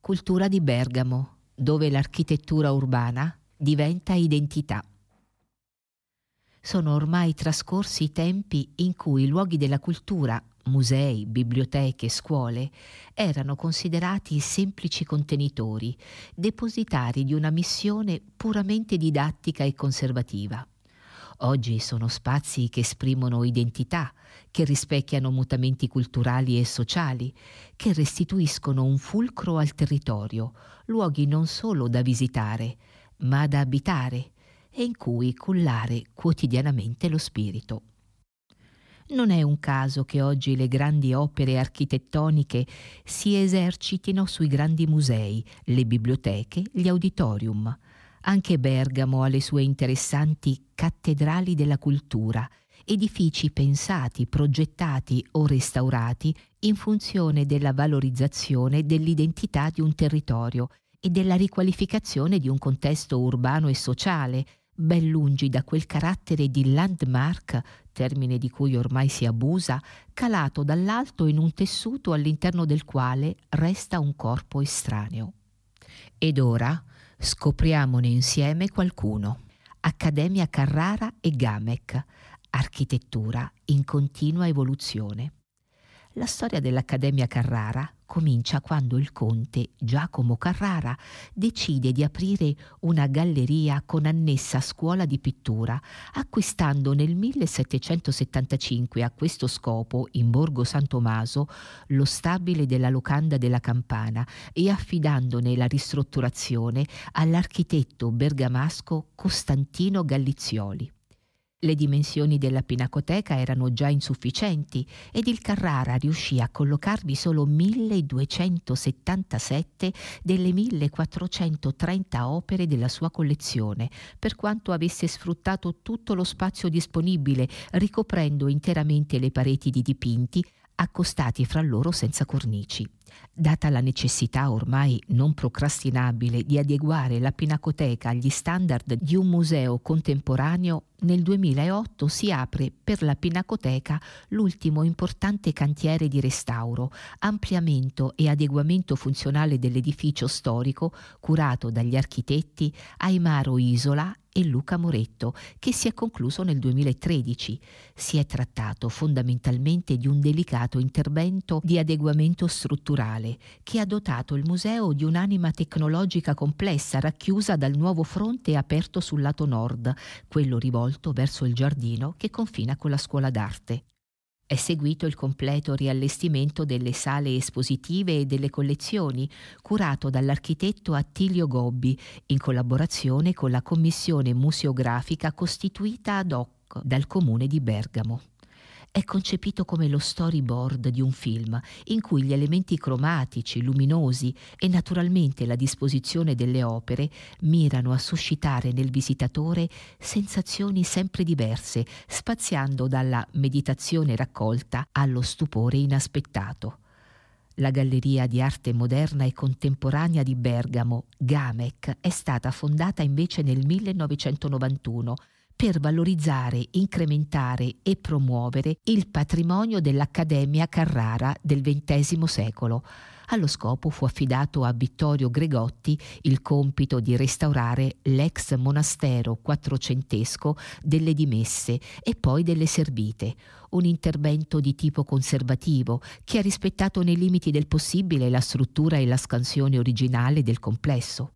cultura di Bergamo, dove l'architettura urbana diventa identità. Sono ormai trascorsi i tempi in cui i luoghi della cultura, musei, biblioteche, scuole, erano considerati semplici contenitori, depositari di una missione puramente didattica e conservativa. Oggi sono spazi che esprimono identità, che rispecchiano mutamenti culturali e sociali, che restituiscono un fulcro al territorio, luoghi non solo da visitare, ma da abitare e in cui cullare quotidianamente lo spirito. Non è un caso che oggi le grandi opere architettoniche si esercitino sui grandi musei, le biblioteche, gli auditorium, anche Bergamo ha le sue interessanti cattedrali della cultura, edifici pensati, progettati o restaurati in funzione della valorizzazione dell'identità di un territorio e della riqualificazione di un contesto urbano e sociale, ben lungi da quel carattere di landmark, termine di cui ormai si abusa, calato dall'alto in un tessuto all'interno del quale resta un corpo estraneo. Ed ora Scopriamone insieme qualcuno. Accademia Carrara e Gamec. Architettura in continua evoluzione. La storia dell'Accademia Carrara comincia quando il conte Giacomo Carrara decide di aprire una galleria con annessa scuola di pittura, acquistando nel 1775 a questo scopo in Borgo San Tommaso lo stabile della locanda della Campana e affidandone la ristrutturazione all'architetto bergamasco Costantino Gallizioli. Le dimensioni della pinacoteca erano già insufficienti ed il Carrara riuscì a collocarvi solo 1277 delle 1430 opere della sua collezione, per quanto avesse sfruttato tutto lo spazio disponibile, ricoprendo interamente le pareti di dipinti accostati fra loro senza cornici. Data la necessità ormai non procrastinabile di adeguare la pinacoteca agli standard di un museo contemporaneo, nel 2008 si apre per la Pinacoteca l'ultimo importante cantiere di restauro, ampliamento e adeguamento funzionale dell'edificio storico curato dagli architetti Aimaro Isola e Luca Moretto, che si è concluso nel 2013. Si è trattato fondamentalmente di un delicato intervento di adeguamento strutturale che ha dotato il museo di un'anima tecnologica complessa racchiusa dal nuovo fronte aperto sul lato nord, quello rivolto verso il giardino che confina con la scuola d'arte. È seguito il completo riallestimento delle sale espositive e delle collezioni, curato dall'architetto Attilio Gobbi, in collaborazione con la commissione museografica costituita ad hoc dal comune di Bergamo è concepito come lo storyboard di un film in cui gli elementi cromatici, luminosi e naturalmente la disposizione delle opere mirano a suscitare nel visitatore sensazioni sempre diverse, spaziando dalla meditazione raccolta allo stupore inaspettato. La Galleria di Arte Moderna e Contemporanea di Bergamo, GAMEC, è stata fondata invece nel 1991 per valorizzare, incrementare e promuovere il patrimonio dell'Accademia Carrara del XX secolo. Allo scopo fu affidato a Vittorio Gregotti il compito di restaurare l'ex monastero quattrocentesco delle Dimesse e poi delle Servite, un intervento di tipo conservativo che ha rispettato nei limiti del possibile la struttura e la scansione originale del complesso.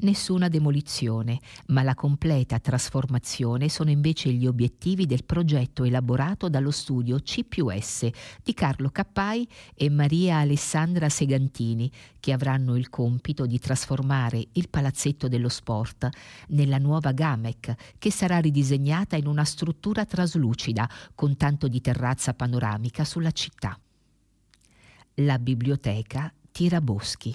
Nessuna demolizione, ma la completa trasformazione sono invece gli obiettivi del progetto elaborato dallo studio C S di Carlo Cappai e Maria Alessandra Segantini, che avranno il compito di trasformare il Palazzetto dello Sport nella nuova Gamec, che sarà ridisegnata in una struttura traslucida con tanto di terrazza panoramica sulla città. La biblioteca Tiraboschi.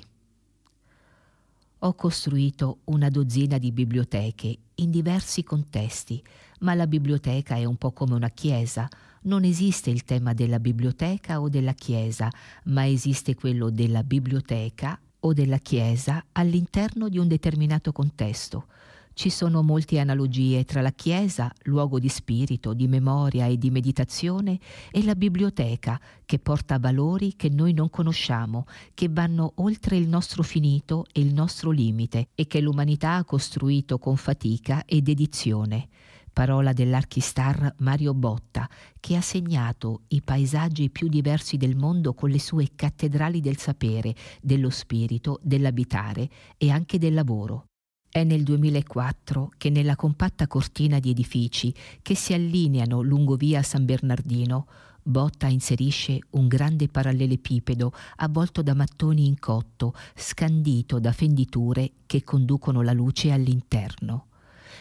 Ho costruito una dozzina di biblioteche in diversi contesti, ma la biblioteca è un po' come una chiesa. Non esiste il tema della biblioteca o della chiesa, ma esiste quello della biblioteca o della chiesa all'interno di un determinato contesto. Ci sono molte analogie tra la Chiesa, luogo di spirito, di memoria e di meditazione, e la biblioteca, che porta valori che noi non conosciamo, che vanno oltre il nostro finito e il nostro limite e che l'umanità ha costruito con fatica ed edizione. Parola dell'archistar Mario Botta, che ha segnato i paesaggi più diversi del mondo con le sue cattedrali del sapere, dello spirito, dell'abitare e anche del lavoro. È nel 2004 che nella compatta cortina di edifici che si allineano lungo via San Bernardino, Botta inserisce un grande parallelepipedo avvolto da mattoni in cotto, scandito da fenditure che conducono la luce all'interno.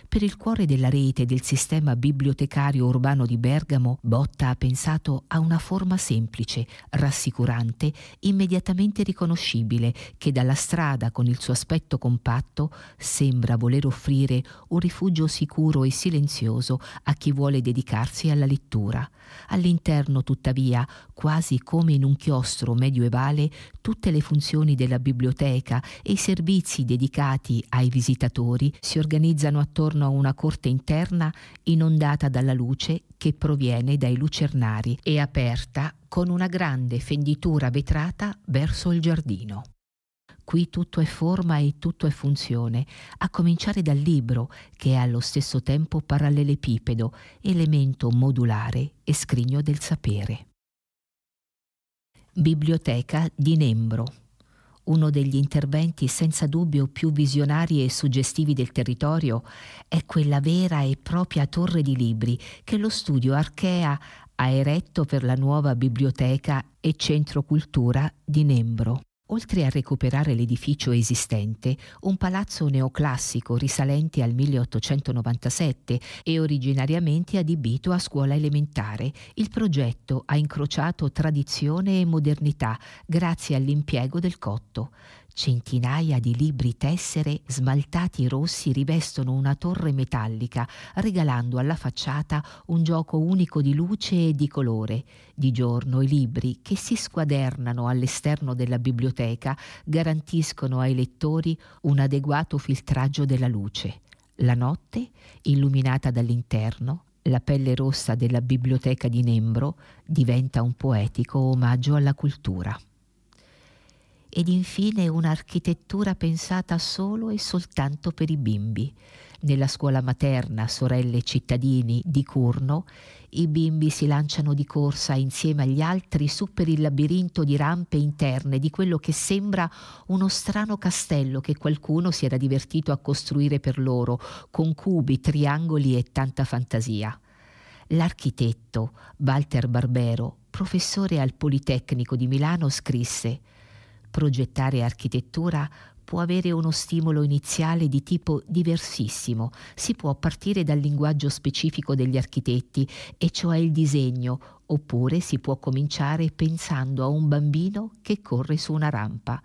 Per il cuore della rete del sistema bibliotecario urbano di Bergamo, Botta ha pensato a una forma semplice, rassicurante, immediatamente riconoscibile, che dalla strada, con il suo aspetto compatto, sembra voler offrire un rifugio sicuro e silenzioso a chi vuole dedicarsi alla lettura. All'interno, tuttavia, quasi come in un chiostro medioevale, tutte le funzioni della biblioteca e i servizi dedicati ai visitatori si organizzano attorno a una corte interna inondata dalla luce che proviene dai lucernari e aperta con una grande fenditura vetrata verso il giardino. Qui tutto è forma e tutto è funzione, a cominciare dal libro, che è allo stesso tempo parallelepipedo, elemento modulare e scrigno del sapere. Biblioteca di Nembro. Uno degli interventi senza dubbio più visionari e suggestivi del territorio è quella vera e propria torre di libri che lo studio Archea ha eretto per la nuova biblioteca e centro cultura di Nembro. Oltre a recuperare l'edificio esistente, un palazzo neoclassico risalente al 1897 e originariamente adibito a scuola elementare, il progetto ha incrociato tradizione e modernità grazie all'impiego del cotto. Centinaia di libri tessere smaltati rossi rivestono una torre metallica, regalando alla facciata un gioco unico di luce e di colore. Di giorno i libri, che si squadernano all'esterno della biblioteca, garantiscono ai lettori un adeguato filtraggio della luce. La notte, illuminata dall'interno, la pelle rossa della biblioteca di Nembro diventa un poetico omaggio alla cultura ed infine un'architettura pensata solo e soltanto per i bimbi. Nella scuola materna Sorelle Cittadini di Curno i bimbi si lanciano di corsa insieme agli altri su per il labirinto di rampe interne di quello che sembra uno strano castello che qualcuno si era divertito a costruire per loro, con cubi, triangoli e tanta fantasia. L'architetto Walter Barbero, professore al Politecnico di Milano, scrisse Progettare architettura può avere uno stimolo iniziale di tipo diversissimo. Si può partire dal linguaggio specifico degli architetti, e cioè il disegno, oppure si può cominciare pensando a un bambino che corre su una rampa.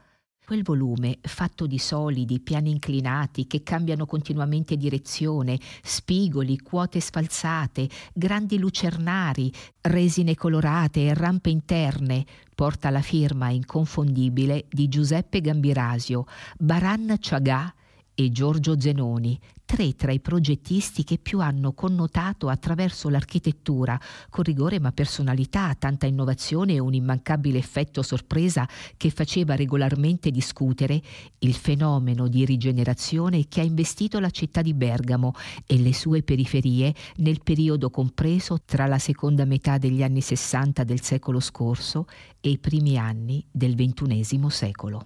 Quel volume, fatto di solidi, piani inclinati che cambiano continuamente direzione, spigoli, quote sfalsate, grandi lucernari, resine colorate e rampe interne, porta la firma inconfondibile di Giuseppe Gambirasio, Baran Chagà e Giorgio Zenoni, tre tra i progettisti che più hanno connotato attraverso l'architettura, con rigore ma personalità, tanta innovazione e un immancabile effetto sorpresa che faceva regolarmente discutere il fenomeno di rigenerazione che ha investito la città di Bergamo e le sue periferie nel periodo compreso tra la seconda metà degli anni 60 del secolo scorso e i primi anni del XXI secolo.